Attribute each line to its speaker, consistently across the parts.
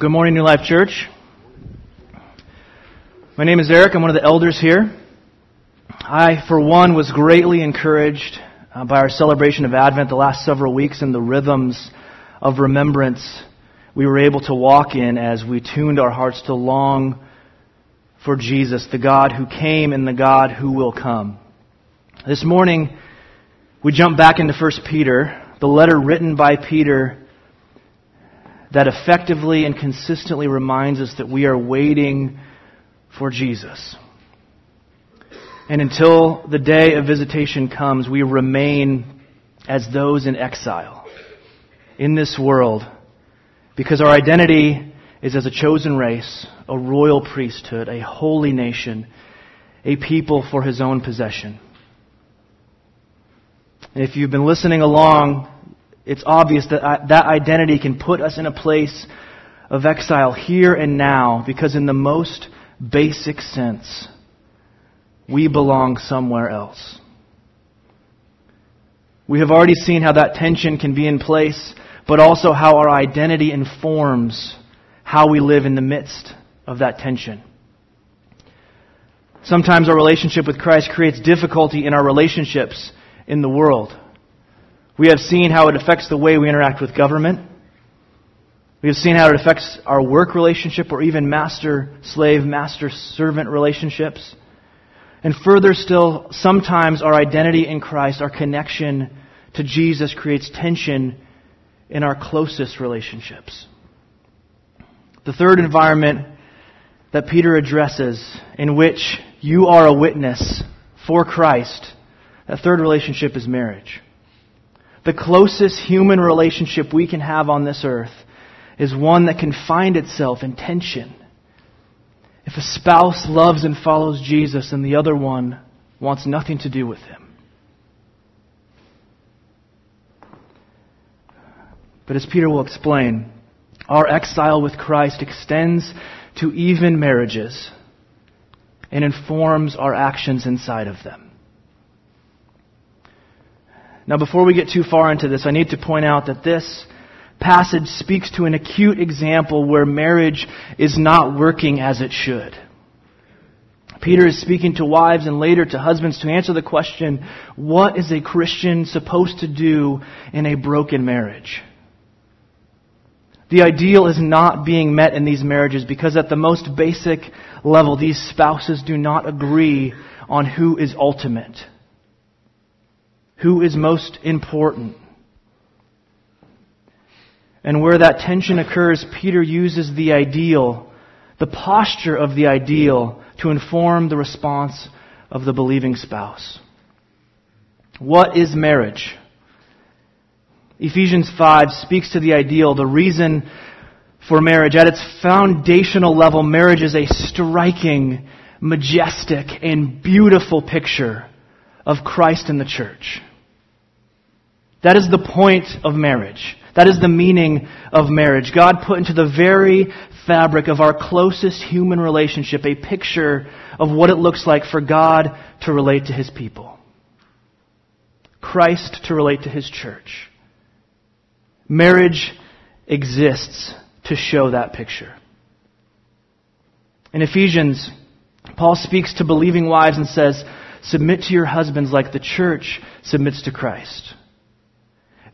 Speaker 1: Good morning, New Life Church. My name is Eric. I'm one of the elders here. I, for one, was greatly encouraged uh, by our celebration of Advent the last several weeks and the rhythms of remembrance we were able to walk in as we tuned our hearts to long for Jesus, the God who came and the God who will come. This morning, we jump back into 1 Peter, the letter written by Peter that effectively and consistently reminds us that we are waiting for Jesus. And until the day of visitation comes, we remain as those in exile in this world because our identity is as a chosen race, a royal priesthood, a holy nation, a people for his own possession. And if you've been listening along, it's obvious that that identity can put us in a place of exile here and now because in the most basic sense, we belong somewhere else. We have already seen how that tension can be in place, but also how our identity informs how we live in the midst of that tension. Sometimes our relationship with Christ creates difficulty in our relationships in the world. We have seen how it affects the way we interact with government. We have seen how it affects our work relationship or even master slave, master servant relationships. And further still, sometimes our identity in Christ, our connection to Jesus creates tension in our closest relationships. The third environment that Peter addresses in which you are a witness for Christ, that third relationship is marriage. The closest human relationship we can have on this earth is one that can find itself in tension. If a spouse loves and follows Jesus and the other one wants nothing to do with him. But as Peter will explain, our exile with Christ extends to even marriages and informs our actions inside of them. Now, before we get too far into this, I need to point out that this passage speaks to an acute example where marriage is not working as it should. Peter is speaking to wives and later to husbands to answer the question, what is a Christian supposed to do in a broken marriage? The ideal is not being met in these marriages because at the most basic level, these spouses do not agree on who is ultimate, who is most important. And where that tension occurs, Peter uses the ideal, the posture of the ideal, to inform the response of the believing spouse. What is marriage? Ephesians 5 speaks to the ideal, the reason for marriage. At its foundational level, marriage is a striking, majestic, and beautiful picture of Christ and the church. That is the point of marriage. That is the meaning of marriage. God put into the very fabric of our closest human relationship a picture of what it looks like for God to relate to his people. Christ to relate to his church. Marriage exists to show that picture. In Ephesians, Paul speaks to believing wives and says, Submit to your husbands like the church submits to Christ.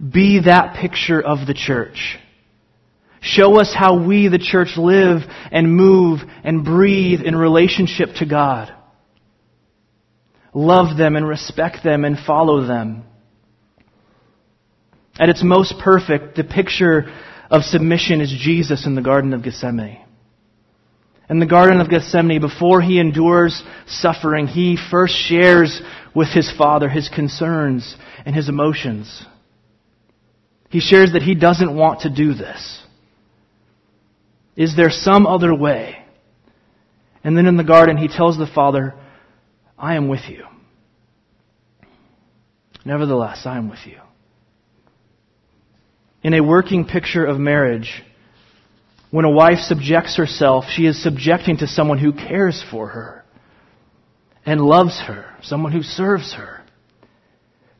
Speaker 1: Be that picture of the church. Show us how we, the church, live and move and breathe in relationship to God. Love them and respect them and follow them. At its most perfect, the picture of submission is Jesus in the Garden of Gethsemane. In the Garden of Gethsemane, before he endures suffering, he first shares with his Father his concerns and his emotions. He shares that he doesn't want to do this. Is there some other way? And then in the garden, he tells the Father, I am with you. Nevertheless, I am with you. In a working picture of marriage, when a wife subjects herself, she is subjecting to someone who cares for her and loves her, someone who serves her.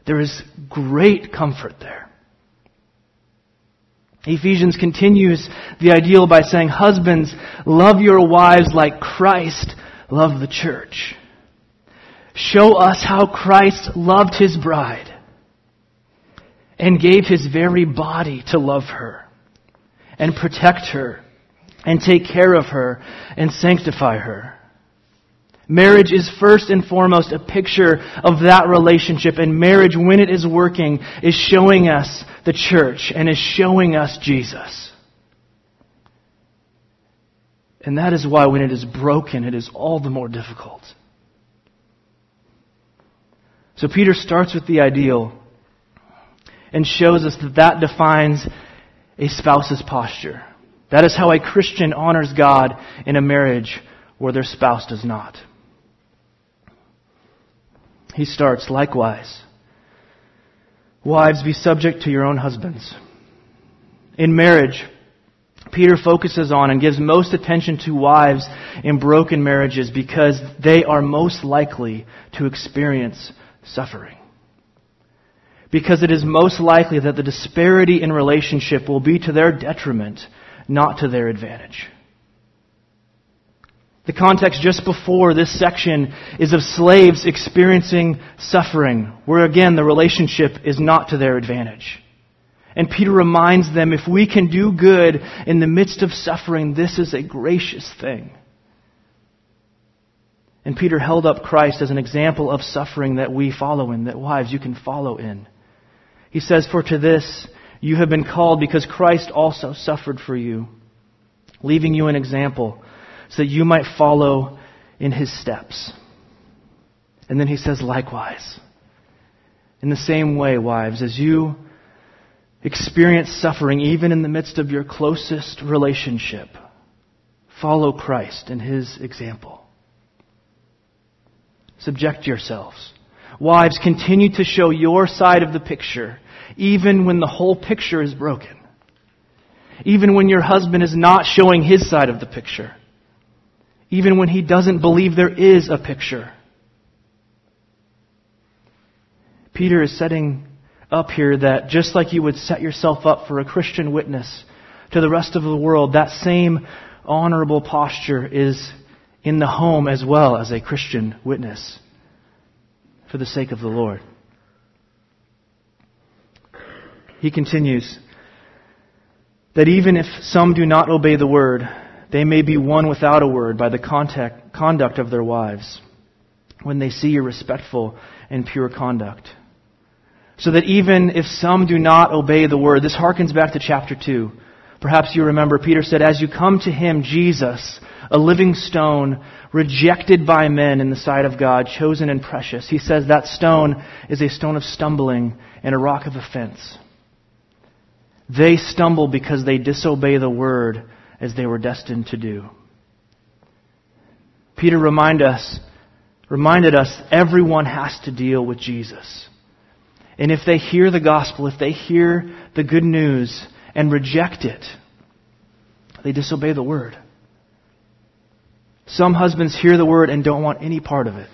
Speaker 1: There is great comfort there. Ephesians continues the ideal by saying, Husbands, love your wives like Christ loved the church. Show us how Christ loved his bride and gave his very body to love her and protect her and take care of her and sanctify her. Marriage is first and foremost a picture of that relationship, and marriage, when it is working, is showing us the church and is showing us Jesus. And that is why when it is broken, it is all the more difficult. So Peter starts with the ideal and shows us that that defines a spouse's posture. That is how a Christian honors God in a marriage where their spouse does not. He starts, likewise, wives, be subject to your own husbands. In marriage, Peter focuses on and gives most attention to wives in broken marriages because they are most likely to experience suffering. Because it is most likely that the disparity in relationship will be to their detriment, not to their advantage. The context just before this section is of slaves experiencing suffering, where again the relationship is not to their advantage. And Peter reminds them if we can do good in the midst of suffering, this is a gracious thing. And Peter held up Christ as an example of suffering that we follow in, that wives, you can follow in. He says, For to this you have been called because Christ also suffered for you, leaving you an example so that you might follow in his steps. And then he says, likewise. In the same way, wives, as you experience suffering even in the midst of your closest relationship, follow Christ and his example. Subject yourselves. Wives, continue to show your side of the picture, even when the whole picture is broken. Even when your husband is not showing his side of the picture even when he doesn't believe there is a picture. Peter is setting up here that just like you would set yourself up for a Christian witness to the rest of the world, that same honorable posture is in the home as well as a Christian witness for the sake of the Lord. He continues that even if some do not obey the word, they may be won without a word by the contact, conduct of their wives when they see your respectful and pure conduct. So that even if some do not obey the word, this harkens back to chapter 2. Perhaps you remember Peter said, As you come to him, Jesus, a living stone, rejected by men in the sight of God, chosen and precious, he says that stone is a stone of stumbling and a rock of offense. They stumble because they disobey the word as they were destined to do. Peter remind us, reminded us everyone has to deal with Jesus. And if they hear the gospel, if they hear the good news and reject it, they disobey the word. Some husbands hear the word and don't want any part of it.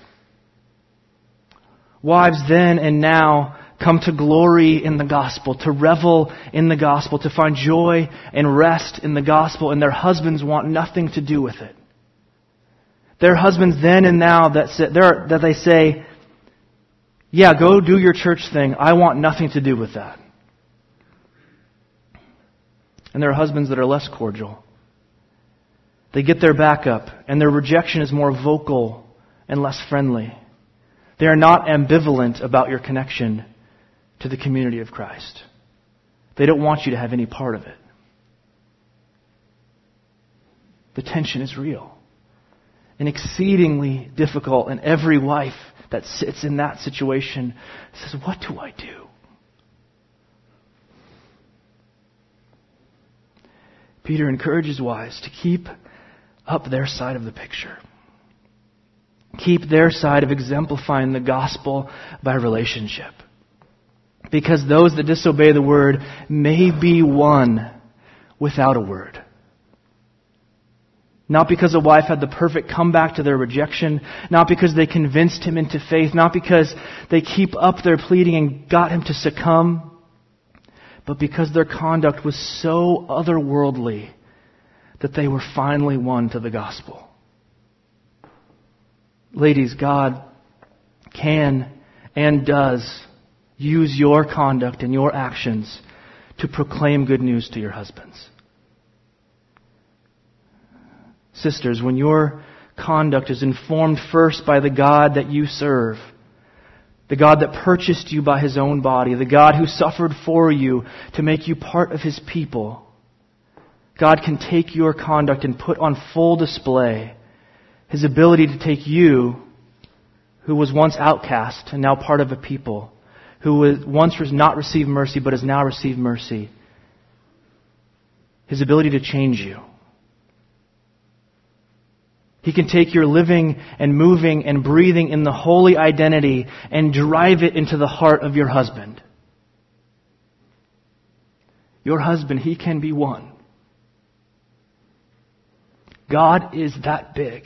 Speaker 1: Wives then and now come to glory in the gospel, to revel in the gospel, to find joy and rest in the gospel, and their husbands want nothing to do with it. Their husbands then and now that, say, that they say, yeah, go do your church thing. I want nothing to do with that. And there are husbands that are less cordial. They get their back up, and their rejection is more vocal and less friendly. They are not ambivalent about your connection to the community of Christ. They don't want you to have any part of it. The tension is real and exceedingly difficult, and every wife that sits in that situation says, What do I do? Peter encourages wives to keep up their side of the picture. Keep their side of exemplifying the gospel by relationship because those that disobey the word may be won without a word. Not because a wife had the perfect comeback to their rejection, not because they convinced him into faith, not because they keep up their pleading and got him to succumb, but because their conduct was so otherworldly that they were finally won to the gospel. Ladies, God can and does use your conduct and your actions to proclaim good news to your husbands. Sisters, when your conduct is informed first by the God that you serve, the God that purchased you by his own body, the God who suffered for you to make you part of his people, God can take your conduct and put on full display his ability to take you, who was once outcast and now part of a people, who was once was not received mercy but has now received mercy, his ability to change you. He can take your living and moving and breathing in the holy identity and drive it into the heart of your husband. Your husband, he can be won. God is that big.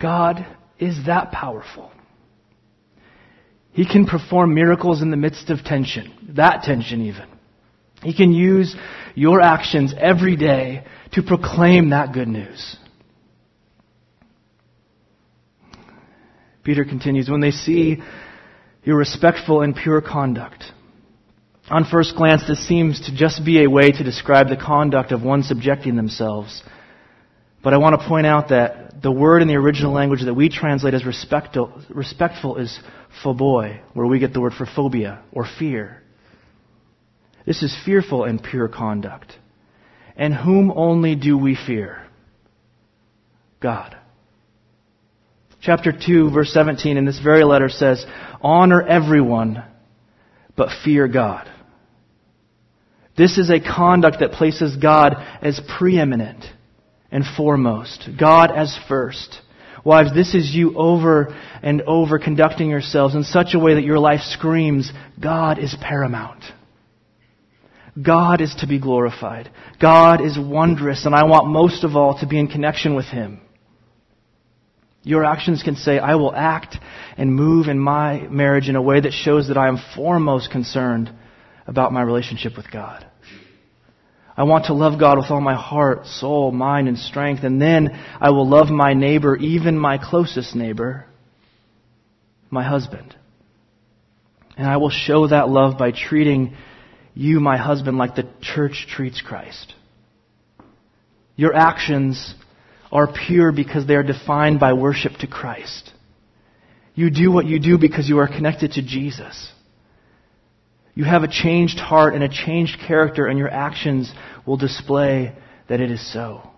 Speaker 1: God is that powerful. He can perform miracles in the midst of tension, that tension even. He can use your actions every day to proclaim that good news. Peter continues, when they see your respectful and pure conduct, on first glance, this seems to just be a way to describe the conduct of one subjecting themselves. But I want to point out that the word in the original language that we translate as respectful, respectful is phoboi, where we get the word for phobia or fear. This is fearful and pure conduct. And whom only do we fear? God. Chapter 2, verse 17 in this very letter says, Honor everyone, but fear God. This is a conduct that places God as preeminent and foremost, God as first. Wives, this is you over and over conducting yourselves in such a way that your life screams, God is paramount. God is to be glorified. God is wondrous, and I want most of all to be in connection with Him. Your actions can say, I will act and move in my marriage in a way that shows that I am foremost concerned about my relationship with God. I want to love God with all my heart, soul, mind, and strength, and then I will love my neighbor, even my closest neighbor, my husband. And I will show that love by treating you, my husband, like the church treats Christ. Your actions are pure because they are defined by worship to Christ. You do what you do because you are connected to Jesus. You have a changed heart and a changed character, and your actions will display that it is so.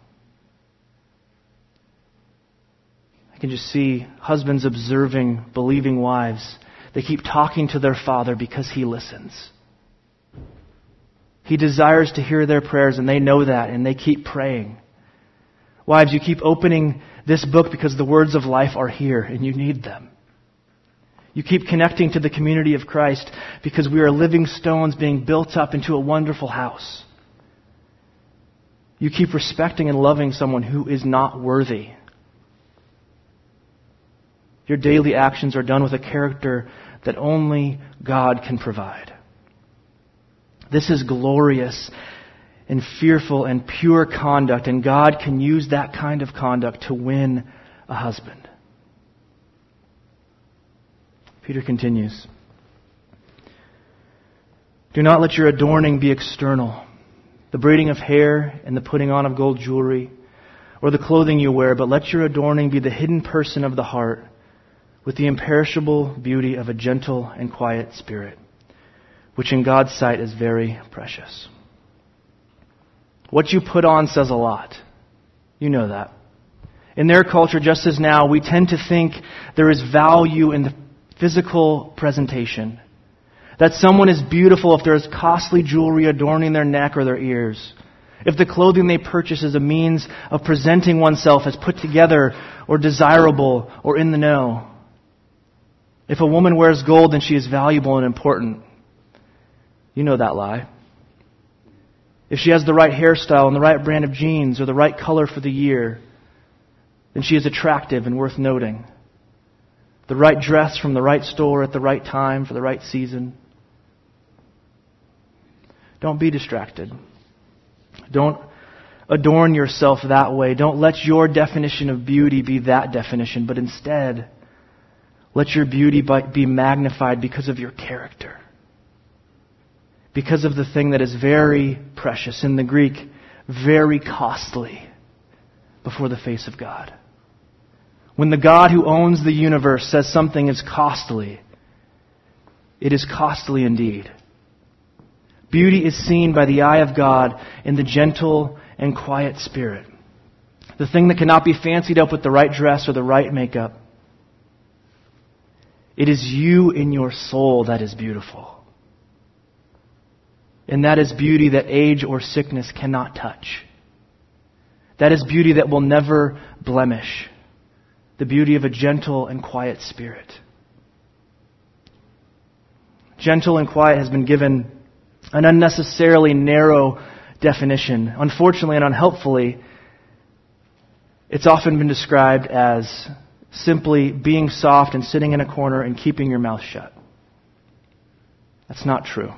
Speaker 1: I can just see husbands observing believing wives. They keep talking to their father because he listens. He desires to hear their prayers, and they know that, and they keep praying. Wives, you keep opening this book because the words of life are here, and you need them. You keep connecting to the community of Christ because we are living stones being built up into a wonderful house. You keep respecting and loving someone who is not worthy. Your daily actions are done with a character that only God can provide. This is glorious and fearful and pure conduct, and God can use that kind of conduct to win a husband. Peter continues Do not let your adorning be external, the braiding of hair and the putting on of gold jewelry, or the clothing you wear, but let your adorning be the hidden person of the heart, with the imperishable beauty of a gentle and quiet spirit, which in God's sight is very precious. What you put on says a lot. You know that. In their culture, just as now, we tend to think there is value in the physical presentation. That someone is beautiful if there is costly jewelry adorning their neck or their ears. If the clothing they purchase is a means of presenting oneself as put together or desirable or in the know. If a woman wears gold, then she is valuable and important. You know that lie. If she has the right hairstyle and the right brand of jeans or the right color for the year, then she is attractive and worth noting the right dress from the right store at the right time for the right season. Don't be distracted. Don't adorn yourself that way. Don't let your definition of beauty be that definition, but instead, let your beauty be magnified because of your character. Because of the thing that is very precious. In the Greek, very costly before the face of God. When the God who owns the universe says something is costly, it is costly indeed. Beauty is seen by the eye of God in the gentle and quiet spirit. The thing that cannot be fancied up with the right dress or the right makeup. It is you in your soul that is beautiful. And that is beauty that age or sickness cannot touch. That is beauty that will never blemish. The beauty of a gentle and quiet spirit. Gentle and quiet has been given an unnecessarily narrow definition. Unfortunately and unhelpfully, it's often been described as simply being soft and sitting in a corner and keeping your mouth shut. That's not true.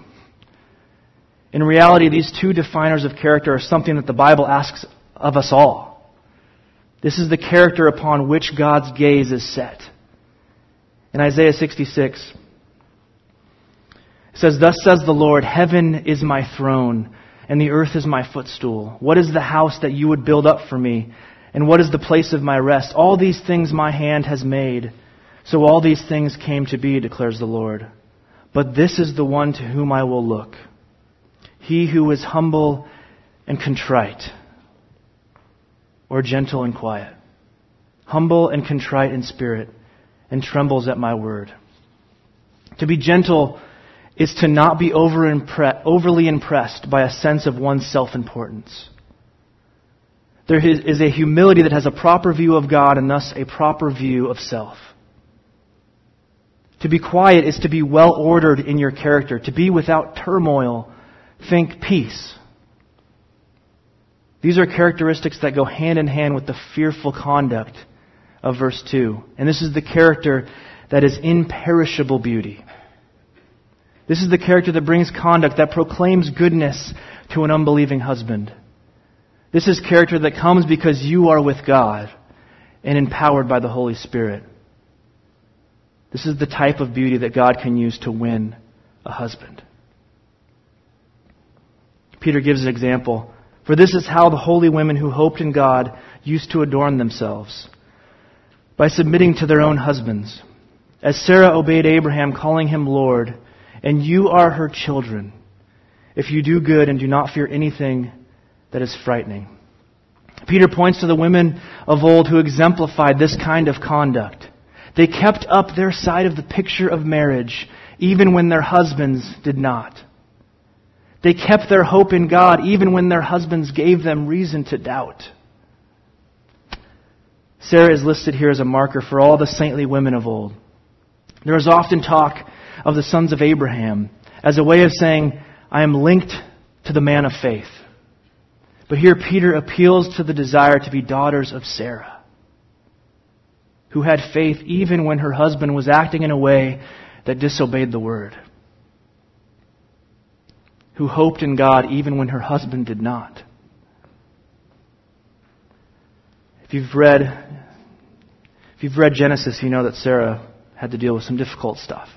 Speaker 1: In reality, these two definers of character are something that the Bible asks of us all. This is the character upon which God's gaze is set. In Isaiah 66, it says, Thus says the Lord, Heaven is my throne, and the earth is my footstool. What is the house that you would build up for me? And what is the place of my rest? All these things my hand has made. So all these things came to be, declares the Lord. But this is the one to whom I will look. He who is humble and contrite, or gentle and quiet. Humble and contrite in spirit, and trembles at my word. To be gentle is to not be over impre- overly impressed by a sense of one's self importance. There is a humility that has a proper view of God and thus a proper view of self. To be quiet is to be well ordered in your character, to be without turmoil. Think peace. These are characteristics that go hand in hand with the fearful conduct of verse 2. And this is the character that is imperishable beauty. This is the character that brings conduct that proclaims goodness to an unbelieving husband. This is character that comes because you are with God and empowered by the Holy Spirit. This is the type of beauty that God can use to win a husband. Peter gives an example. For this is how the holy women who hoped in God used to adorn themselves by submitting to their own husbands. As Sarah obeyed Abraham, calling him Lord, and you are her children, if you do good and do not fear anything that is frightening. Peter points to the women of old who exemplified this kind of conduct. They kept up their side of the picture of marriage even when their husbands did not. They kept their hope in God even when their husbands gave them reason to doubt. Sarah is listed here as a marker for all the saintly women of old. There is often talk of the sons of Abraham as a way of saying, I am linked to the man of faith. But here Peter appeals to the desire to be daughters of Sarah, who had faith even when her husband was acting in a way that disobeyed the word, who hoped in God even when her husband did not. If you've read if you've read Genesis, you know that Sarah had to deal with some difficult stuff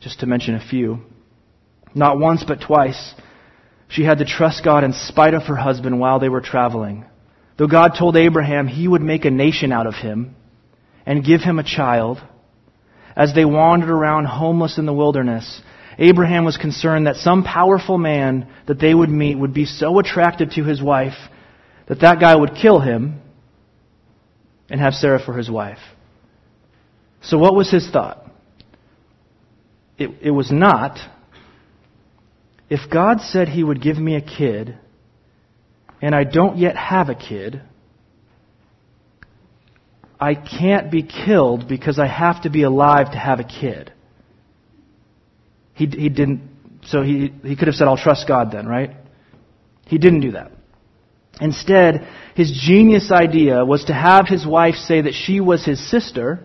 Speaker 1: just to mention a few. Not once, but twice, she had to trust God in spite of her husband while they were traveling. Though God told Abraham he would make a nation out of him and give him a child, as they wandered around homeless in the wilderness, Abraham was concerned that some powerful man that they would meet would be so attracted to his wife that that guy would kill him and have Sarah for his wife. So what was his thought? it, it was not. If God said He would give me a kid, and I don't yet have a kid, I can't be killed because I have to be alive to have a kid. He, he didn't, so he, he could have said, I'll trust God then, right? He didn't do that. Instead, his genius idea was to have his wife say that she was his sister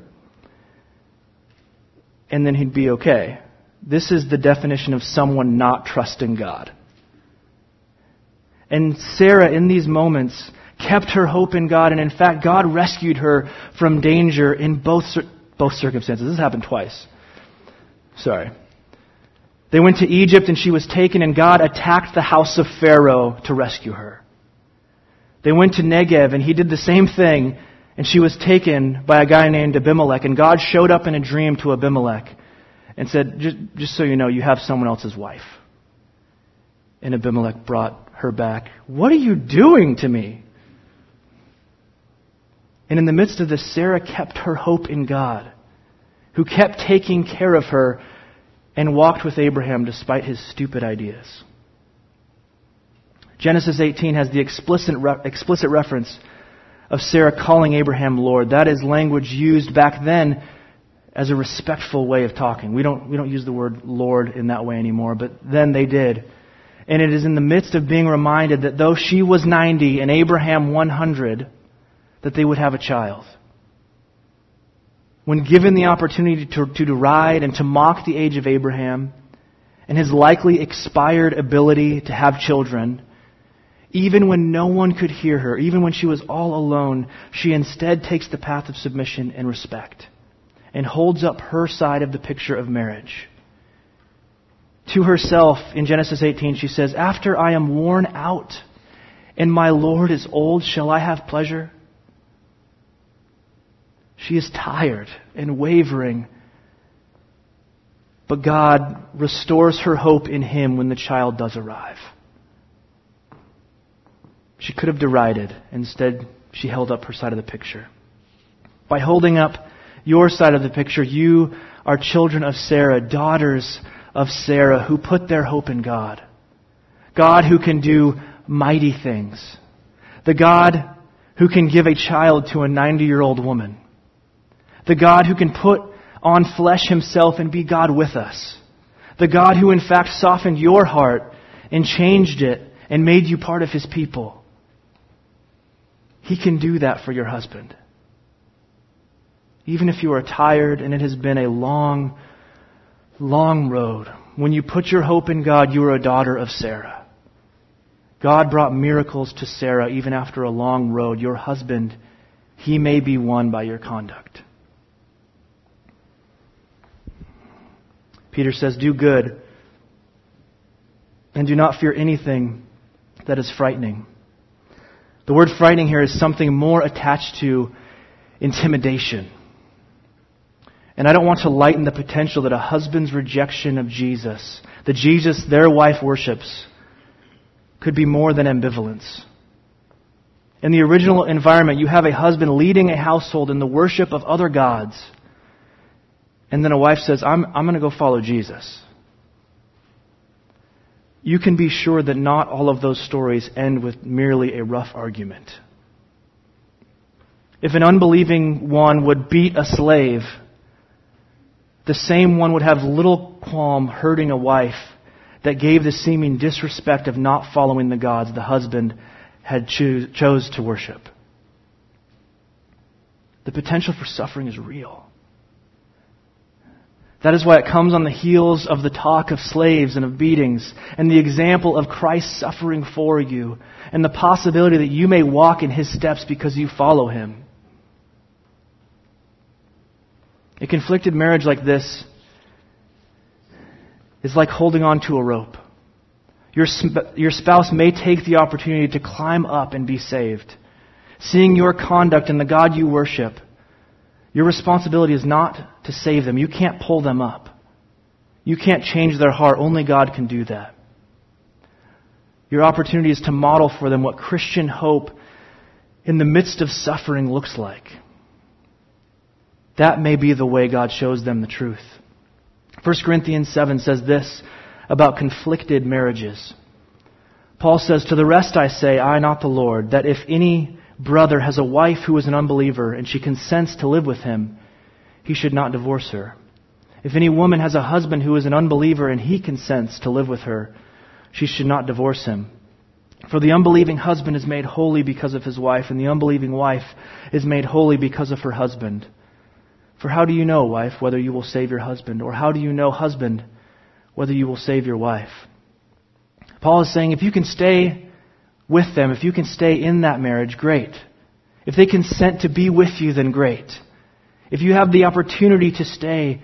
Speaker 1: and then he'd be okay. This is the definition of someone not trusting God. And Sarah, in these moments, kept her hope in God, and in fact, God rescued her from danger in both, both circumstances. This happened twice. Sorry. They went to Egypt, and she was taken, and God attacked the house of Pharaoh to rescue her. They went to Negev, and he did the same thing, and she was taken by a guy named Abimelech, and God showed up in a dream to Abimelech and said, just, just so you know, you have someone else's wife. And Abimelech brought her back. What are you doing to me? And in the midst of this, Sarah kept her hope in God, who kept taking care of her and walked with Abraham despite his stupid ideas. Genesis 18 has the explicit, explicit reference of Sarah calling Abraham Lord. That is language used back then as a respectful way of talking. We don't, we don't use the word Lord in that way anymore, but then they did. And it is in the midst of being reminded that though she was 90 and Abraham 100, that they would have a child. When given the opportunity to, to deride and to mock the age of Abraham and his likely expired ability to have children, even when no one could hear her, even when she was all alone, she instead takes the path of submission and respect and holds up her side of the picture of marriage to herself in Genesis 18, she says, After I am worn out and my Lord is old, shall I have pleasure? She is tired and wavering, but God restores her hope in Him when the child does arrive. She could have derided. Instead, she held up her side of the picture. By holding up your side of the picture, you are children of Sarah, daughters of Sarah who put their hope in God. God who can do mighty things. The God who can give a child to a 90 year old woman. The God who can put on flesh himself and be God with us. The God who in fact softened your heart and changed it and made you part of his people. He can do that for your husband. Even if you are tired and it has been a long, long road. When you put your hope in God, you are a daughter of Sarah. God brought miracles to Sarah even after a long road. Your husband, he may be won by your conduct. Peter says, Do good and do not fear anything that is frightening. The word frightening here is something more attached to intimidation. And I don't want to lighten the potential that a husband's rejection of Jesus, the Jesus their wife worships, could be more than ambivalence. In the original environment, you have a husband leading a household in the worship of other gods. And then a wife says, I'm, I'm going to go follow Jesus. You can be sure that not all of those stories end with merely a rough argument. If an unbelieving one would beat a slave, the same one would have little qualm hurting a wife that gave the seeming disrespect of not following the gods the husband had chose to worship. The potential for suffering is real. That is why it comes on the heels of the talk of slaves and of beatings and the example of Christ suffering for you and the possibility that you may walk in his steps because you follow him. A conflicted marriage like this is like holding on to a rope. Your, your spouse may take the opportunity to climb up and be saved. Seeing your conduct and the God you worship, your responsibility is not to save them. You can't pull them up. You can't change their heart. Only God can do that. Your opportunity is to model for them what Christian hope in the midst of suffering looks like. That may be the way God shows them the truth. 1 Corinthians 7 says this about conflicted marriages. Paul says, To the rest I say, I, not the Lord, that if any brother has a wife who is an unbeliever and she consents to live with him, he should not divorce her. If any woman has a husband who is an unbeliever and he consents to live with her, she should not divorce him. For the unbelieving husband is made holy because of his wife, and the unbelieving wife is made holy because of her husband. For how do you know, wife, whether you will save your husband? Or how do you know, husband, whether you will save your wife. Paul is saying if you can stay with them, if you can stay in that marriage, great. If they consent to be with you, then great. If you have the opportunity to stay,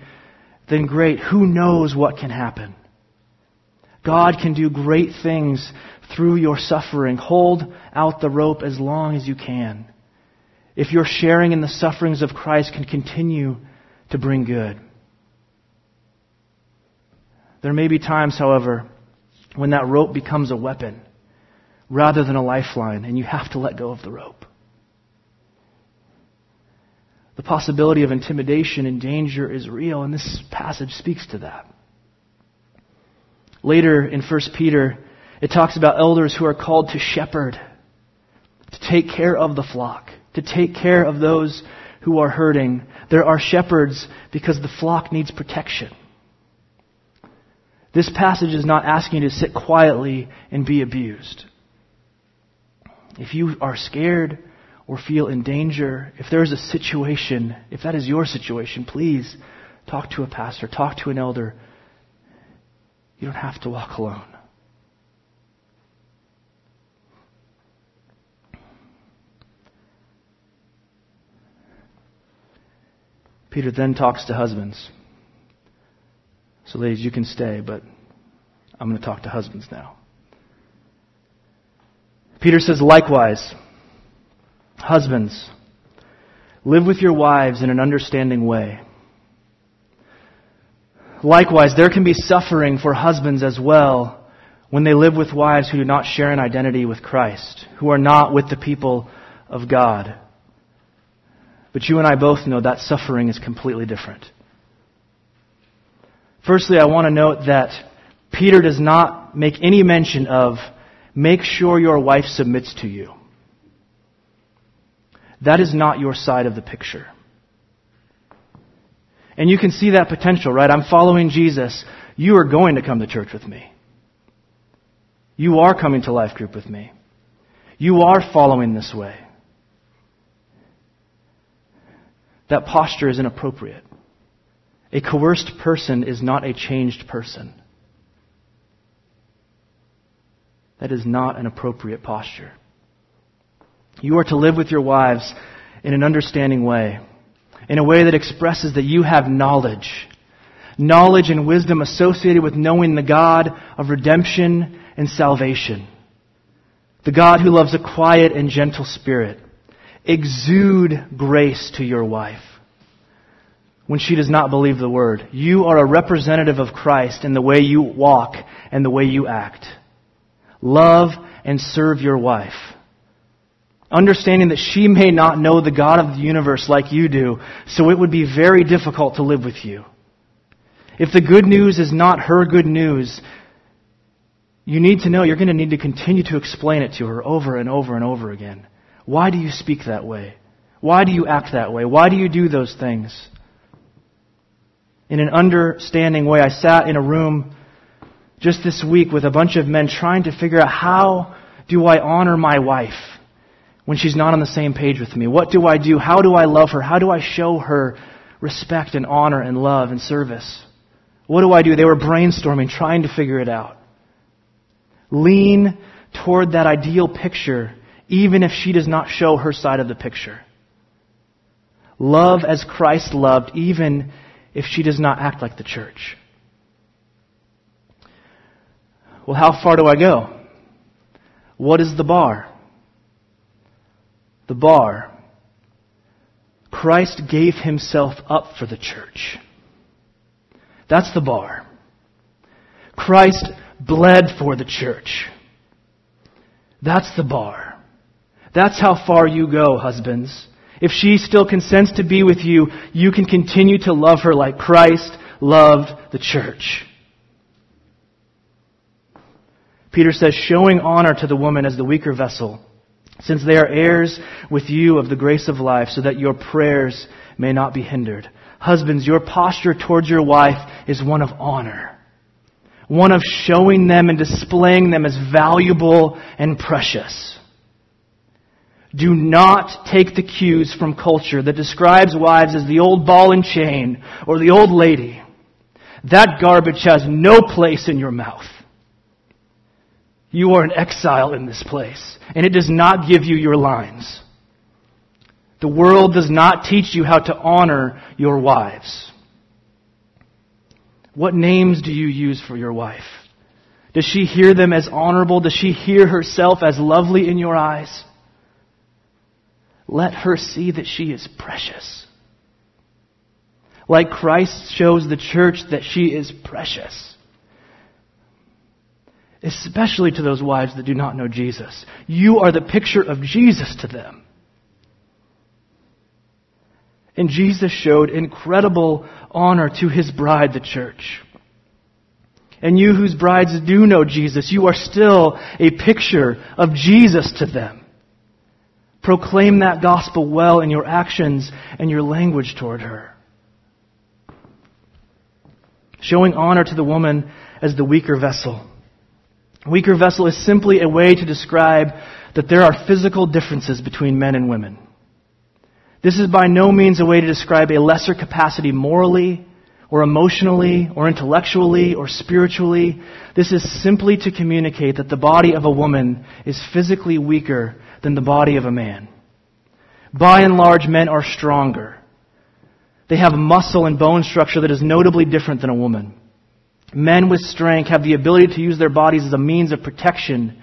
Speaker 1: then great. Who knows what can happen? God can do great things through your suffering. Hold out the rope as long as you can. If your sharing in the sufferings of Christ can continue to bring good. There may be times, however, when that rope becomes a weapon rather than a lifeline, and you have to let go of the rope. The possibility of intimidation and danger is real, and this passage speaks to that. Later in 1 Peter, it talks about elders who are called to shepherd, to take care of the flock, to take care of those who are hurting. There are shepherds because the flock needs protection. This passage is not asking you to sit quietly and be abused. If you are scared or feel in danger, if there is a situation, if that is your situation, please talk to a pastor, talk to an elder. You don't have to walk alone. Peter then talks to husbands. So, ladies, you can stay, but I'm going to talk to husbands now. Peter says, likewise, husbands, live with your wives in an understanding way. Likewise, there can be suffering for husbands as well when they live with wives who do not share an identity with Christ, who are not with the people of God. But you and I both know that suffering is completely different. Firstly, I want to note that Peter does not make any mention of make sure your wife submits to you. That is not your side of the picture. And you can see that potential, right? I'm following Jesus. You are going to come to church with me. You are coming to life group with me. You are following this way. That posture is inappropriate. A coerced person is not a changed person. That is not an appropriate posture. You are to live with your wives in an understanding way, in a way that expresses that you have knowledge. Knowledge and wisdom associated with knowing the God of redemption and salvation. The God who loves a quiet and gentle spirit. Exude grace to your wife when she does not believe the word. You are a representative of Christ in the way you walk and the way you act. Love and serve your wife. Understanding that she may not know the God of the universe like you do, so it would be very difficult to live with you. If the good news is not her good news, you need to know you're going to need to continue to explain it to her over and over and over again. Why do you speak that way? Why do you act that way? Why do you do those things? in an understanding way. I sat in a room just this week with a bunch of men trying to figure out how do I honor my wife when she's not on the same page with me? What do I do? How do I love her? How do I show her respect and honor and love and service? What do I do? They were brainstorming, trying to figure it out. Lean toward that ideal picture, even if she does not show her side of the picture. Love as Christ loved, even if she does not act like the church? Well, how far do I go? What is the bar? The bar. Christ gave himself up for the church. That's the bar. Christ bled for the church. That's the bar. That's how far you go, husbands. If she still consents to be with you, you can continue to love her like Christ loved the church. Peter says, showing honor to the woman as the weaker vessel, since they are heirs with you of the grace of life, so that your prayers may not be hindered. Husbands, your posture towards your wife is one of honor. One of showing them and displaying them as valuable and precious. Do not take the cues from culture that describes wives as the old ball and chain or the old lady. that garbage has no place in your mouth. You are an exile in this place, and it does not give you your lines. The world does not teach you how to honor your wives. What names do you use for your wife? Does she hear them as honorable? Does she hear herself as lovely in your eyes? Let her see that she is precious. Like Christ shows the church that she is precious. Especially to those wives that do not know Jesus. You are the picture of Jesus to them. And Jesus showed incredible honor to his bride, the church. And you whose brides do know Jesus, you are still a picture of Jesus to them. Proclaim that gospel well in your actions and your language toward her. Showing honor to the woman as the weaker vessel. Weaker vessel is simply a way to describe that there are physical differences between men and women. This is by no means a way to describe a lesser capacity morally or emotionally or intellectually or spiritually. This is simply to communicate that the body of a woman is physically weaker than the body of a man. By and large, men are stronger. They have muscle and bone structure that is notably different than a woman. Men with strength have the ability to use their bodies as a means of protection.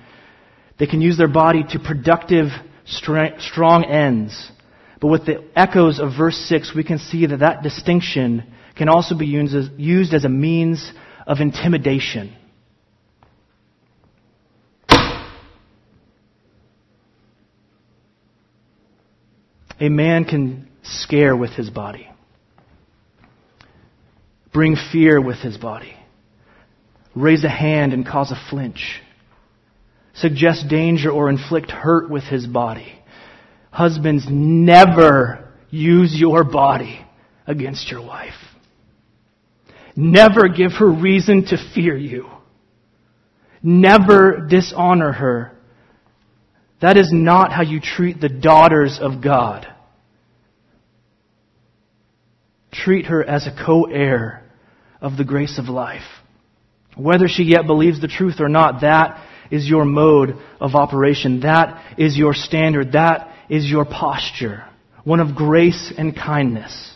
Speaker 1: They can use their body to productive, strong ends. But with the echoes of verse 6, we can see that that distinction can also be used as, used as a means of intimidation. A man can scare with his body, bring fear with his body, raise a hand and cause a flinch, suggest danger or inflict hurt with his body. Husbands, never use your body against your wife. Never give her reason to fear you. Never dishonor her. That is not how you treat the daughters of God. Treat her as a co-heir of the grace of life. Whether she yet believes the truth or not, that is your mode of operation. That is your standard. That is your posture, one of grace and kindness.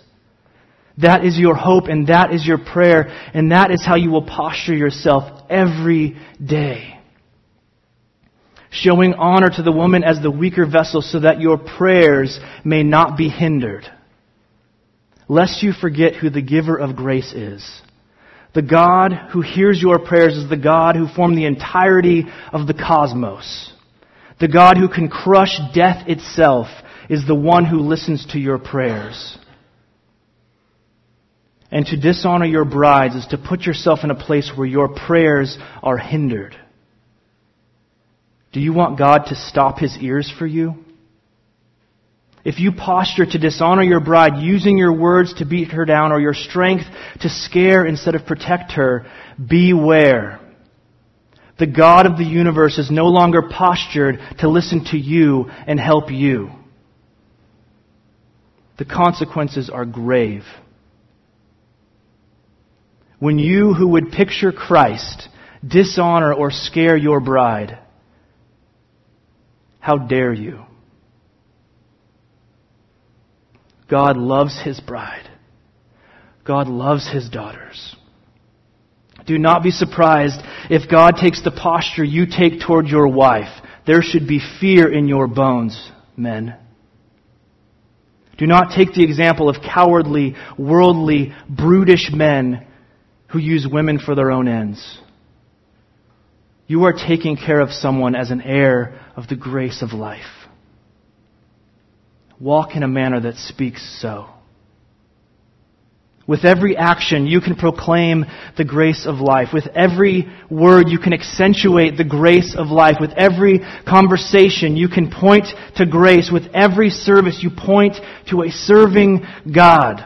Speaker 1: That is your hope and that is your prayer and that is how you will posture yourself every day. Showing honor to the woman as the weaker vessel so that your prayers may not be hindered. Lest you forget who the giver of grace is. The God who hears your prayers is the God who formed the entirety of the cosmos. The God who can crush death itself is the one who listens to your prayers. And to dishonor your brides is to put yourself in a place where your prayers are hindered. Do you want God to stop his ears for you? If you posture to dishonor your bride using your words to beat her down or your strength to scare instead of protect her, beware. The God of the universe is no longer postured to listen to you and help you. The consequences are grave. When you who would picture Christ dishonor or scare your bride, how dare you? God loves his bride. God loves his daughters. Do not be surprised if God takes the posture you take toward your wife. There should be fear in your bones, men. Do not take the example of cowardly, worldly, brutish men who use women for their own ends. You are taking care of someone as an heir of the grace of life. Walk in a manner that speaks so. With every action, you can proclaim the grace of life. With every word, you can accentuate the grace of life. With every conversation, you can point to grace. With every service, you point to a serving God.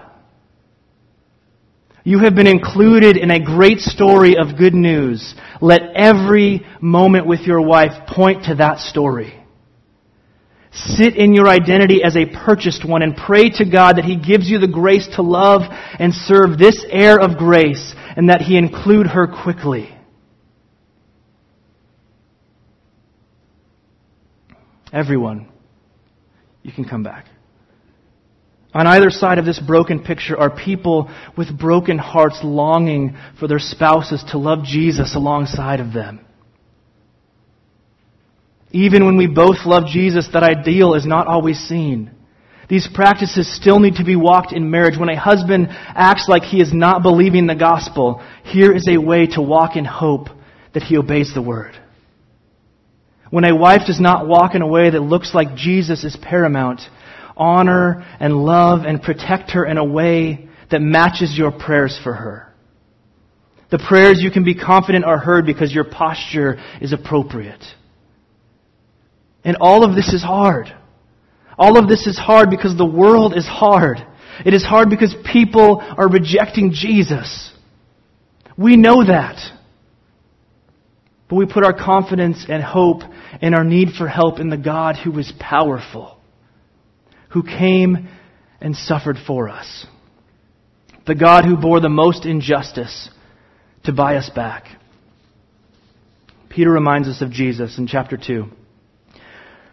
Speaker 1: You have been included in a great story of good news. Let every moment with your wife point to that story. Sit in your identity as a purchased one and pray to God that He gives you the grace to love and serve this heir of grace and that he include her quickly. Everyone, you can come back. On either side of this broken picture are people with broken hearts longing for their spouses to love Jesus alongside of them. Even when we both love Jesus, that ideal is not always seen. These practices still need to be walked in marriage. When a husband acts like he is not believing the gospel, here is a way to walk in hope that he obeys the word. When a wife does not walk in a way that looks like Jesus is paramount, honor and love and protect her in a way that matches your prayers for her. The prayers you can be confident are heard because your posture is appropriate. And all of this is hard. All of this is hard because the world is hard. It is hard because people are rejecting Jesus. We know that. But we put our confidence and hope and our need for help in the God who is powerful who came and suffered for us. The God who bore the most injustice to buy us back. Peter reminds us of Jesus in chapter 2.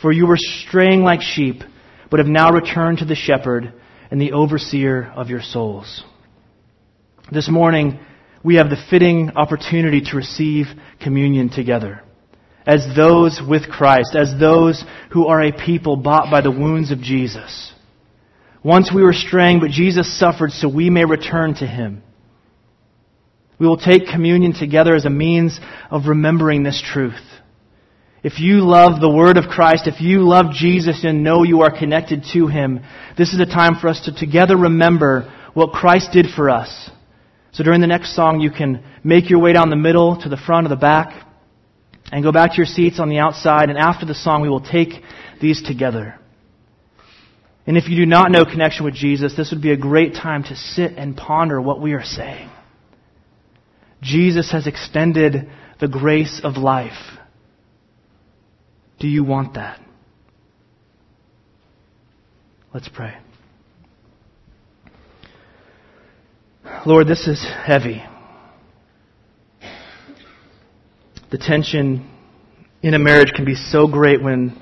Speaker 1: For you were straying like sheep, but have now returned to the shepherd and the overseer of your souls. This morning, we have the fitting opportunity to receive communion together as those with Christ, as those who are a people bought by the wounds of Jesus. Once we were straying, but Jesus suffered so we may return to Him. We will take communion together as a means of remembering this truth. If you love the Word of Christ, if you love Jesus and know you are connected to Him, this is a time for us to together remember what Christ did for us. So during the next song, you can make your way down the middle to the front or the back and go back to your seats on the outside. And after the song, we will take these together. And if you do not know connection with Jesus, this would be a great time to sit and ponder what we are saying. Jesus has extended the grace of life. Do you want that? Let's pray. Lord, this is heavy the tension in a marriage can be so great when,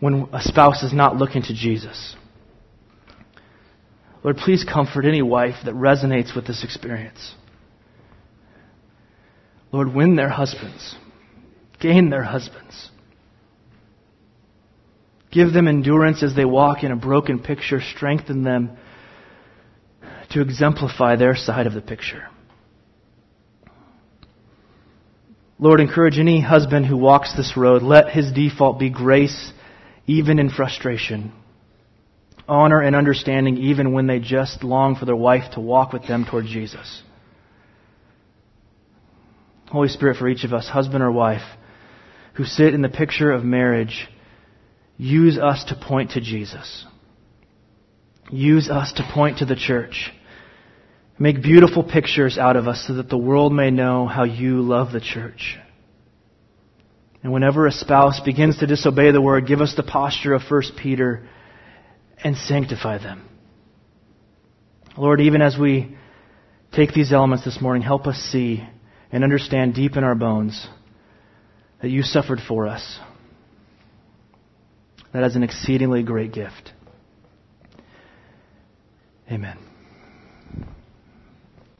Speaker 1: when a spouse is not looking to Jesus. Lord, please comfort any wife that resonates with this experience. Lord, win their husbands, gain their husbands. Give them endurance as they walk in a broken picture, strengthen them to exemplify their side of the picture. Lord, encourage any husband who walks this road. Let his default be grace, even in frustration. Honor and understanding, even when they just long for their wife to walk with them toward Jesus. Holy Spirit, for each of us, husband or wife, who sit in the picture of marriage, use us to point to Jesus. Use us to point to the church. Make beautiful pictures out of us so that the world may know how you love the church. And whenever a spouse begins to disobey the word, give us the posture of 1 Peter and sanctify them. Lord, even as we take these elements this morning, help us see and understand deep in our bones that you suffered for us. That is an exceedingly great gift. Amen.